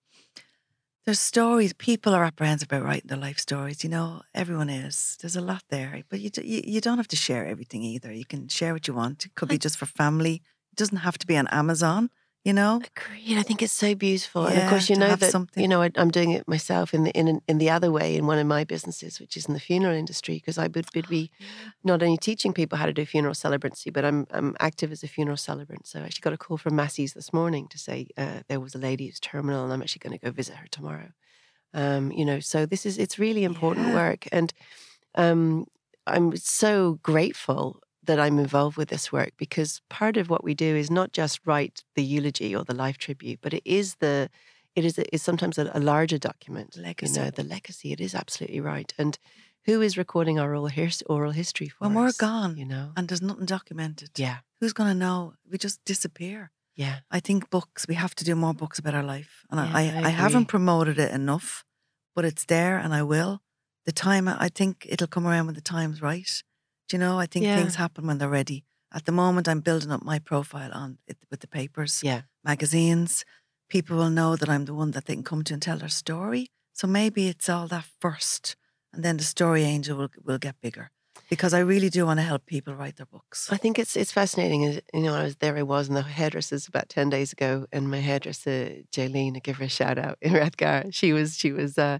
there's stories. People are apprehensive about writing their life stories. You know, everyone is. There's a lot there, but you, you you don't have to share everything either. You can share what you want. It could be just for family. It doesn't have to be on Amazon. You know, Agreed. I think it's so beautiful, and of course, you know that something. you know I, I'm doing it myself in the in in the other way in one of my businesses, which is in the funeral industry, because I would, would be not only teaching people how to do funeral celebrancy, but I'm I'm active as a funeral celebrant. So I actually got a call from Massey's this morning to say uh, there was a lady who's terminal, and I'm actually going to go visit her tomorrow. Um, you know, so this is it's really important Yeah. work, and um, I'm so grateful that I'm involved with this work because part of what we do is not just write the eulogy or the life tribute, but it is the it is is sometimes a, a larger document. Legacy. You know, the legacy. It is absolutely right. And who is recording our oral, his, oral history for when we're gone You know. and there's nothing documented, Yeah. who's going to know? We just disappear. Yeah. I think books, we have to do more books about our life. And Yeah, I, I I, haven't promoted it enough, but it's there and I will. The time, I think it'll come around when the time's right. Do you know? I think Yeah. things happen when they're ready. At the moment, I'm building up my profile on it with the papers, Yeah. magazines. People will know that I'm the one that they can come to and tell their story. So maybe it's all that first, and then the story angel will will get bigger. Because I really do want to help people write their books. I think it's it's fascinating. You know, I was there. I was in the hairdressers about ten days ago, and my hairdresser Jaylene, I give her a shout out in Rathgar. She was she was. Uh,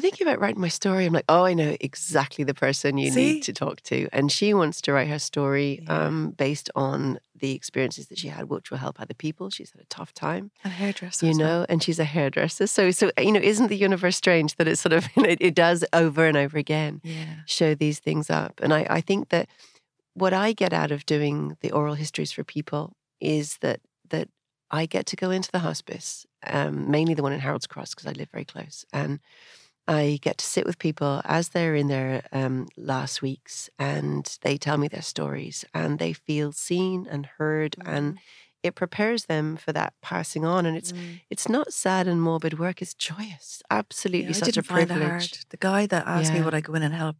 I think about writing my story. I'm like, oh, I know exactly the person you See? need to talk to, and she wants to write her story Yeah. um, based on the experiences that she had, which will help other people. She's had a tough time, A hairdresser, you well. know, and she's a hairdresser. So, so you know, isn't the universe strange that it sort of it, it does over and over again Yeah. show these things up. And I, I think that what I get out of doing the oral histories for people is that that I get to go into the hospice, um, mainly the one in Harold's Cross because I live very close, and I get to sit with people as they're in their um, last weeks, and they tell me their stories, and they feel seen and heard, and it prepares them for that passing on. And it's Mm. it's not sad and morbid work; it's joyous. Absolutely, Yeah, such a privilege. The guy that asked me would I go in and help,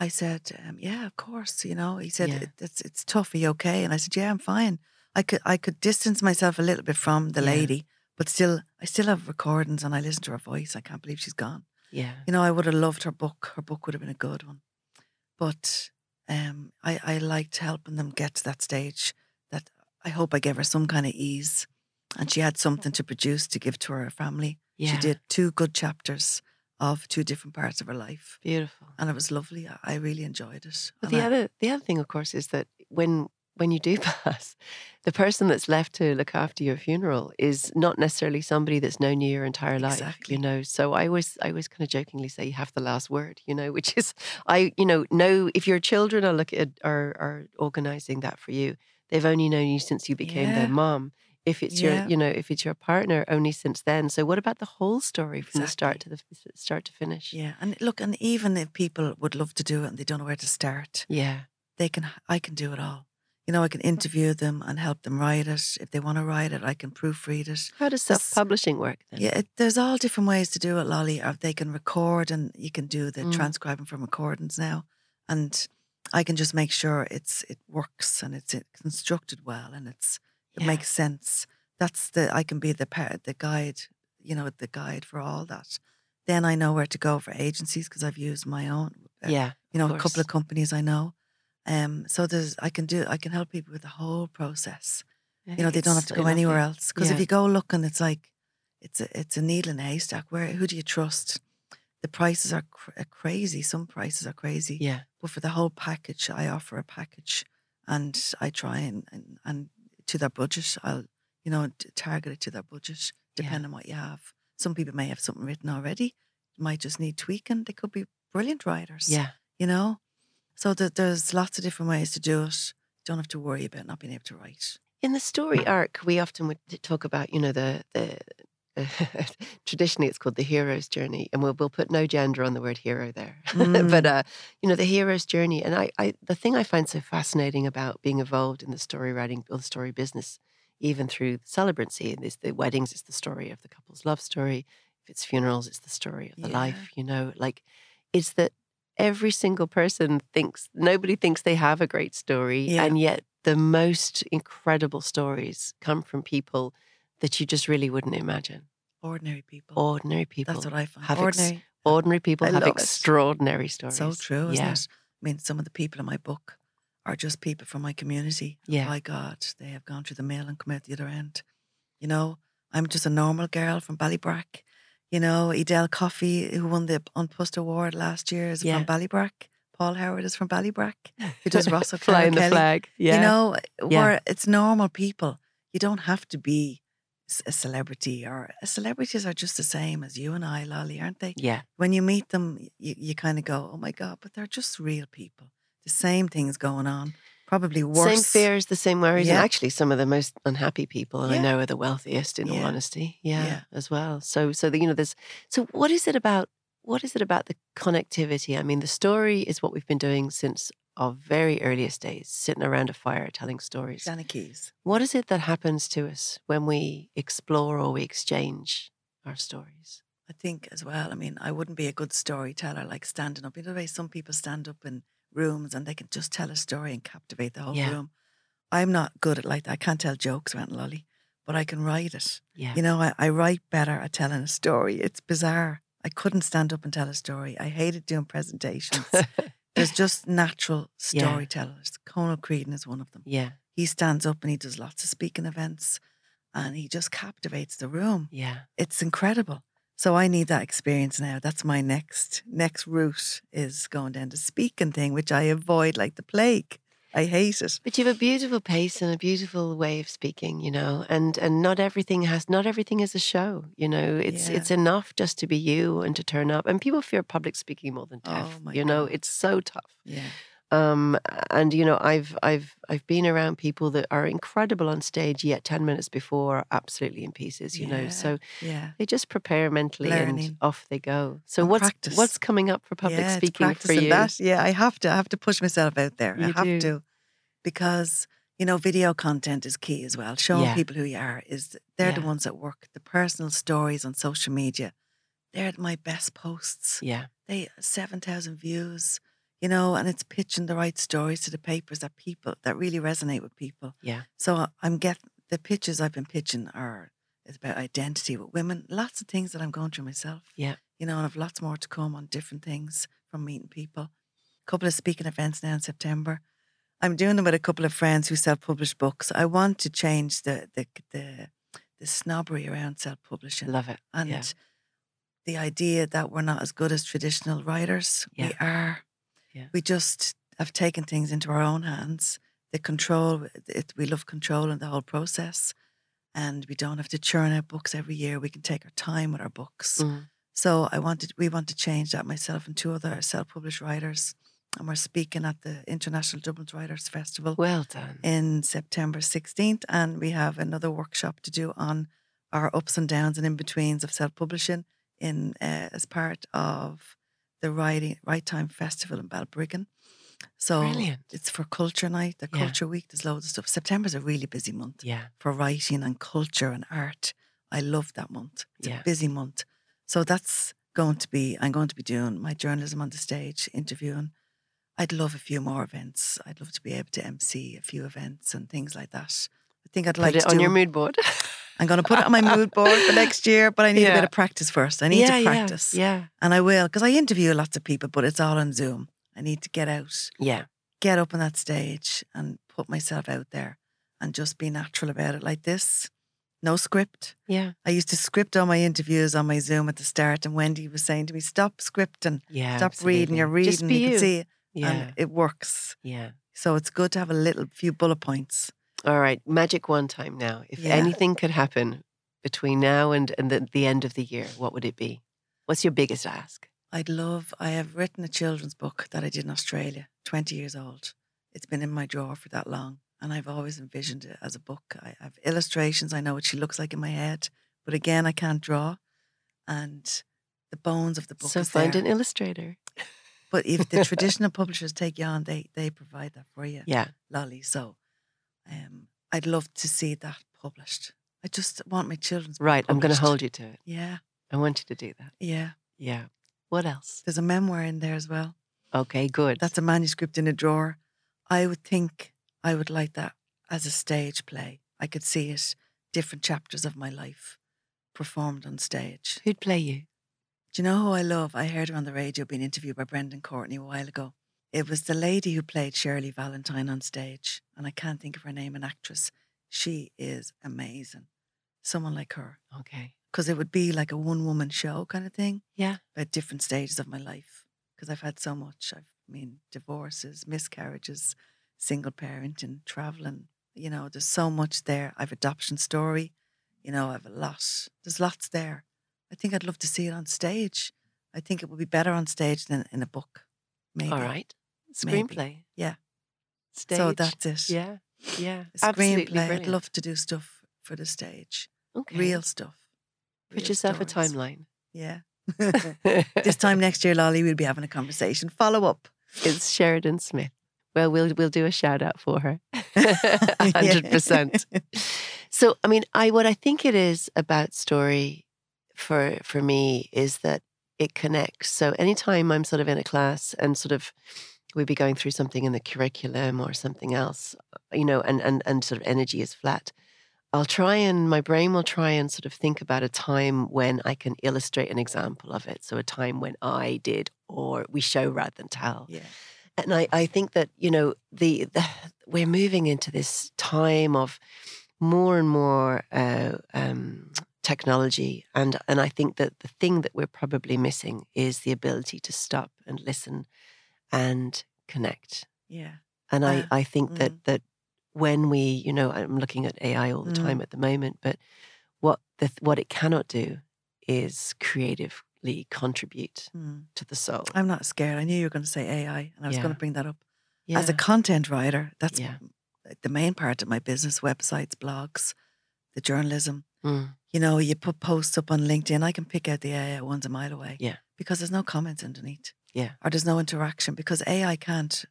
I said, um, "Yeah, of course." You know, he said, Yeah. it, "It's it's tough. Are you okay?" And I said, "Yeah, I'm fine." I could I could distance myself a little bit from the Yeah. lady, but still, I still have recordings and I listen to her voice. I can't believe she's gone. Yeah, You know, I would have loved her book. Her book would have been a good one, but um, I I liked helping them get to that stage. That I hope I gave her some kind of ease, and she had something to produce to give to her family. yeah, She did two good chapters of two different parts of her life, beautiful. and it was lovely. I- really enjoyed it. But And the I- other the other thing, of course, is that when when you do pass, the person that's left to look after your funeral is not necessarily somebody that's known you your entire life. Exactly. You know, so I always I always kind of jokingly say you have the last word. You know, which is I you know know if your children are look at are are organizing that for you, they've only known you since you became Yeah. their mom. If it's Yeah. your you know if it's your partner, only since then. So what about the whole story from the start to the start to finish? yeah, and look, and even if people would love to do it and they don't know where to start, Yeah. they can. I can do it all. You know, I can interview them and help them write it. If they want to write it, I can proofread it. How does self publishing work then? Yeah, it, there's all different ways to do it, Lolly. Or they can record, and you can do the Mm. transcribing from recordings now, and I can just make sure it's it works and it's constructed well and it's it Yeah. makes sense. That's the I can be the part, the guide, you know, the guide for all that. Then I know where to go for agencies because I've used my own. uh, Yeah. you know, a couple of companies I know. Um, so there's I can do I can help people with the whole process. You know they don't have to go anywhere else. Because if you go looking it's like it's a it's a needle in a haystack. Where who do you trust? The prices are cr- crazy. Some prices are crazy. Yeah. but for the whole package i offer a package and i try and and, and to their budget i'll you know target it to their budget Yeah. depending on what you have. Some people may have something written already might just need tweaking. They could be brilliant writers Yeah. you know so th- there's lots of different ways to do it don't have to worry about not being able to write In the story arc, we often would talk about, you know, the the traditionally it's called the hero's journey, and we'll we'll put no gender on the word hero there, but uh, you know, the hero's journey. And I, I, the thing I find so fascinating about being involved in the story writing or the story business, even through celebrancy, and this the weddings, it's the story of the couple's love story. If it's funerals, it's the story of the Yeah. life. You know, like it's that every single person thinks nobody thinks they have a great story, Yeah. and yet the most incredible stories come from people that you just really wouldn't imagine. ordinary people Ordinary people. That's what I find. have ex- Ordinary. ordinary people I have love it. extraordinary stories. so true, isn't yeah. it? I mean, some of the people in my book are just people from my community. Yeah. My God, they have gone through the mill and come out the other end. You know, I'm just a normal girl from Ballybrack. You know, Edel Coffey, who won the An Post Award last year, is Yeah. from Ballybrack. Paul Howard is from Ballybrack, who does Ross Flying the flag. Yeah. You know, Yeah. where it's normal people. You don't have to be a celebrity, or celebrities are just the same as you and I, Lolly, aren't they? yeah. when you meet them, you, you kind of go, oh my God, but they're just real people. The same things going on, probably worse. Same fears, the same worries, and Yeah. actually some of the most unhappy people I know are the wealthiest. In all honesty, yeah, Yeah. as well. So, so the, you know, there's. So, what is it about? What is it about the connectivity? I mean, the story is what we've been doing since our very earliest days, sitting around a fire telling stories. Keys. What is it that happens to us when we explore or we exchange our stories? I think as well, I mean, I wouldn't be a good storyteller like standing up. You know the way some people stand up in rooms and they can just tell a story and captivate the whole Yeah. room. I'm not good at like that. I can't tell jokes around Lolly, but I can write it. Yeah. You know, I, I write better at telling a story. It's bizarre. I couldn't stand up and tell a story. I hated doing presentations. There's just natural Yeah. storytellers. Conal Creedon is one of them. yeah. He stands up and he does lots of speaking events and he just captivates the room. Yeah. It's incredible. So I need that experience now. That's my next next route is going down the speaking thing, which I avoid like the plague. I hate it. But you have a beautiful pace and a beautiful way of speaking, you know, and and not everything has not everything is a show, you know. It's Yeah. it's enough just to be you and to turn up. And people fear public speaking more than death. Oh, you know, it's so tough. Yeah. Um, and you know, I've I've I've been around people that are incredible on stage, yet ten minutes before are absolutely in pieces. You know, so Yeah. they just prepare mentally and off they go. So And what's practice. what's coming up for public yeah, speaking for you? That. Yeah, I have to. I have to push myself out there. I have do. to, because you know, video content is key as well. Showing Yeah. people who you are is they're the ones that work. The personal stories on social media, they're my best posts. Yeah, They seven thousand views, you know, and it's pitching the right stories to the papers that people that really resonate with people. yeah, So uh, I'm getting the pitches I've been pitching are it's about identity with women. Lots of things that I'm going through myself. Yeah. You know, and I've lots more to come on different things from meeting people. A couple of speaking events now in September. I'm doing them with a couple of friends who self-publish books. I want to change the the the, the snobbery around self-publishing love it. and yeah, the idea that we're not as good as traditional writers. We Yeah. are. Yeah. We just have taken things into our own hands. The control, it, we love controlling the whole process, and we don't have to churn out books every year. We can take our time with our books. Mm. So I wanted, we want to change that. Myself and two other self-published writers, and we're speaking at the International Dublin Writers Festival well done. in September 16th, and we have another workshop to do on our ups and downs and in betweens of self publishing in uh, as part of the Writing Right Time Festival in Balbriggan. So Brilliant. it's for Culture Night, the Yeah. Culture Week. There's loads of stuff. September's a really busy month Yeah, for writing and culture and art. I love that month. It's Yeah. a busy month. So that's going to be, I'm going to be doing my journalism on the stage, interviewing. I'd love a few more events. I'd love to be able to MC a few events and things like that. I think I'd put like it to on do, your mood board. I'm going to put it on my mood board for next year, but I need a bit of practice first. I need yeah, to practice. Yeah, yeah, And I will, because I interview lots of people, but it's all on Zoom. I need to get out, yeah. get up on that stage and put myself out there and just be natural about it like this. No script. Yeah, I used to script all my interviews on my Zoom at the start, and Wendy was saying to me, "Stop scripting, yeah. stop reading. You're reading, Just be you you. can see it, Yeah, and it works." yeah. So it's good to have a little few bullet points. All right, magic one time now. If Yeah. anything could happen between now and, and the, the end of the year, what would it be? What's your biggest ask? I'd love. I have written a children's book that I did in Australia, twenty years old. It's been in my drawer for that long, and I've always envisioned it as a book. I have illustrations. I know what she looks like in my head, but again, I can't draw, and the bones of the book so find there. an illustrator. But if the traditional publishers take you on, they they provide that for you. Yeah, Lolly. So um, I'd love to see that published. I just want my children's book right. I'm going to hold you to it. Yeah, I want you to do that. yeah. Yeah. What else? There's a memoir in there as well. Okay, good. That's a manuscript in a drawer. I would think I would like that as a stage play. I could see it, different chapters of my life performed on stage. Who'd play you? Do you know who I love? I heard her on the radio being interviewed by Brendan Courtney a while ago. It was the lady who played Shirley Valentine on stage, and I can't think of her name, an actress. She is amazing. Someone like her. Okay. Because it would be like a one woman show kind of thing Yeah. about different stages of my life. Because I've had so much. I've, I mean, divorces, miscarriages, single parenting, traveling. You know, there's so much there. I've adoption story. You know, I've a lot. There's lots there. I think I'd love to see it on stage. I think it would be better on stage than in a book. Maybe. All right. Maybe. Screenplay. Yeah. Stage. So that's it. Yeah. Yeah. A Absolutely screenplay. I'd love to do stuff for the stage. okay. Real stuff. Put Real yourself stories. a timeline. Yeah. this time next year, Lolly, we'll be having a conversation. Follow up. it's Sheridan Smith. Well, we'll we'll do a shout out for her. Hundred percent. So, I mean, I what I think it is about story for for me is that it connects. So, anytime I'm sort of in a class and sort of we be going through something in the curriculum or something else, you know, and and and sort of energy is flat. I'll try and my brain will try and sort of think about a time when I can illustrate an example of it. So a time when I did, or we show rather than tell. Yeah. And I, I think that, you know, the, the we're moving into this time of more and more uh, um, technology. And, and I think that the thing that we're probably missing is the ability to stop and listen and connect. Yeah. And I, Ah, I think mm. that that when we, you know, I'm looking at AI all the Mm. time at the moment, but what the what it cannot do is creatively contribute Mm. to the soul. I'm not scared. I knew you were going to say AI, and I was going to bring that up. As a content writer, that's Yeah. the main part of my business websites, blogs, the journalism. Mm. You know, you put posts up on LinkedIn, I can pick out the AI ones a mile away. Yeah. Because there's no comments underneath. Yeah. Or there's no interaction because AI can't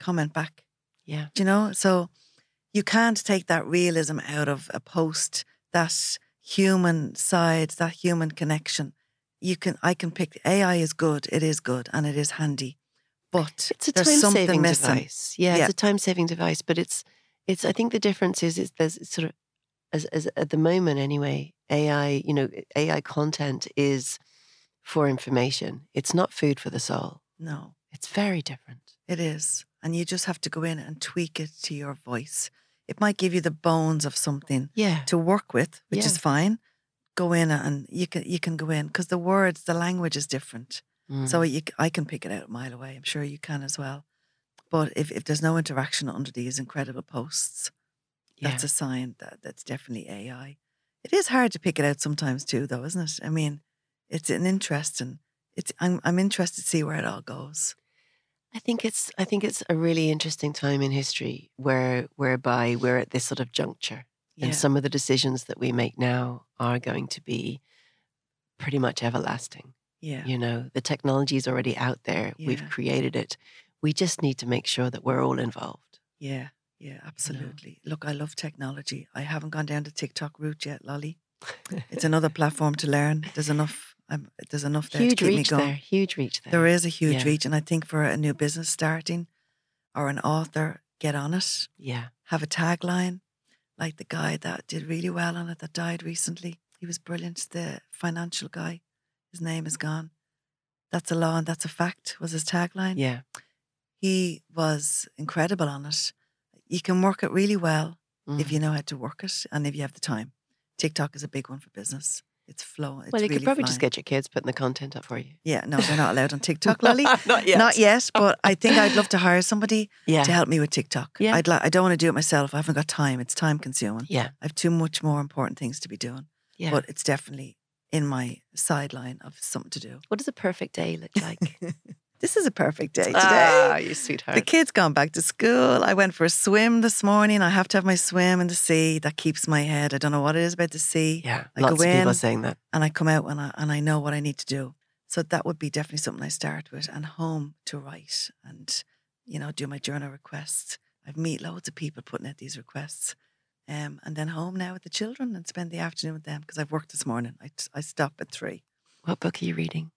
comment back. Yeah. Do you know? So you can't take that realism out of a post, that human side, that human connection. You can I can pick AI is good, it is good, and it is handy. But It's a time saving missing. device. Yeah, Yeah. it's a time saving device, but it's it's I think the difference is is there's it's sort of as as at the moment anyway, AI, you know, AI content is for information. It's not food for the soul. No, It's very different. it is. And you just have to go in and tweak it to your voice. It might give you the bones of something Yeah. to work with, which is fine. Go in and you can you can go in because the words, the language is different. So Mm. you, c- I can pick it out a mile away. I'm sure you can as well. But if, if there's no interaction under these incredible posts, yeah. that's a sign that that's definitely AI. It is hard to pick it out sometimes too, though, isn't it? I mean, it's an interesting. It's I'm I'm interested to see where it all goes. I think it's I think it's a really interesting time in history where whereby we're at this sort of juncture. Yeah, And some of the decisions that we make now are going to be pretty much everlasting. yeah, You know, the technology is already out there. Yeah. We've created it. We just need to make sure that we're all involved. yeah, yeah. Absolutely. Look, I love technology. I haven't gone down the TikTok route yet, Lolly. It's another platform to learn. There's enough. I'm, there's enough there huge to keep reach me going. there. Huge reach there. There is a huge Yeah. reach, and I think for a new business starting or an author, get on it. Yeah. Have a tagline, like the guy that did really well on it that died recently. He was brilliant. The financial guy, his name is gone. That's a law and that's a fact. Was his tagline? Yeah. He was incredible on it. You can work it really well if Mhm. you know how to work it and if you have the time. TikTok is a big one for business. It's flowing. It's well, you really could probably just get your kids putting the content up for you. Yeah, no, they're not allowed on TikTok, Lolly. Not yet. Not yet, but I think I'd love to hire somebody Yeah. to help me with TikTok. Yeah. I'd like. I don't want to do it myself. I haven't got time. It's time consuming. Yeah. I have too much more important things to be doing. Yeah. But it's definitely in my sideline of something to do. what does a perfect day look like? This is a perfect day today. ah, you sweetheart. the kids gone back to school. I went for a swim this morning. I have to have my swim in the sea. That keeps my head. I don't know what it is about the sea. yeah. I Lots go of people saying that. and I come out and I, and I know what I need to do. So that would be definitely something I start with, and home to write and you know do my journal requests. I've meet loads of people putting out these requests, um, and then home now with the children and spend the afternoon with them because I've worked this morning. I I stop at three. What book are you reading?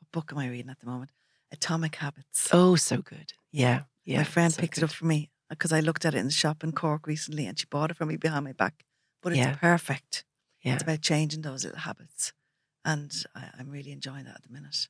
What book am I reading at the moment? Atomic Habits. Oh, so good. Yeah. Yeah. my friend so picked it up for me because I looked at it in the shop in Cork recently, and she bought it for me behind my back. But it's Yeah. perfect. Yeah. It's about changing those little habits, and I, I'm really enjoying that at the minute.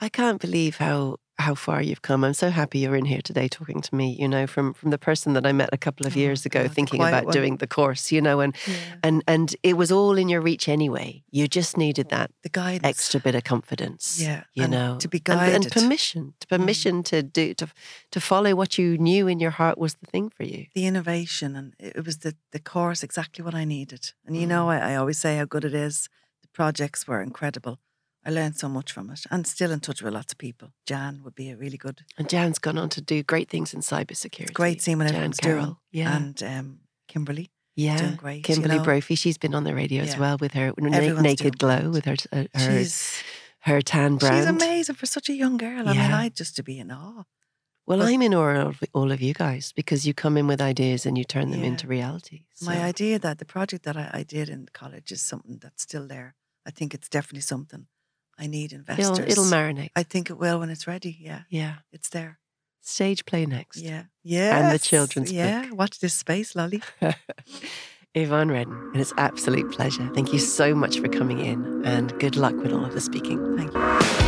I can't believe how how far you've come. I'm so happy you're in here today talking to me, you know, from from the person that I met a couple of Oh, years ago God, thinking about one. doing the course, you know, and and and it was all in your reach anyway. You just needed that The guidance. extra bit of confidence. Yeah, You and know. to be and, and guided. Mm. permission. To permission to do to to follow what you knew in your heart was the thing for you. the innovation and it it was the the course exactly what I needed. And you Mm. know, I, I always say how good it is. The projects were incredible. I learned so much from it, and still in touch with lots of people. Jan would be a really good, And Jan's gone on to do great things in cybersecurity. great seeing what Jan everyone's Carroll. doing. Yeah. And um, Kimberly, yeah. doing great, you Kimberly know. Brophy, she's been on the radio as well with her Everyone's Naked Glow with her uh, her, she's her tan brand. she's amazing for such a young girl. I mean, I just to be in awe. Well, But- I'm in awe of all of you guys because you come in with ideas and you turn them Yeah. into reality. My idea that the project that I, I did in college is something that's still there. I think it's definitely something. I need investors. it'll, it'll marinate. I think it will when it's ready. Yeah, yeah. it's there. Stage play next. Yeah, yeah. And the children's Yeah, watch this space, Lolly. Yvonne Reddin, it's absolute pleasure. Thank you so much for coming in and good luck with all of the speaking. Thank you.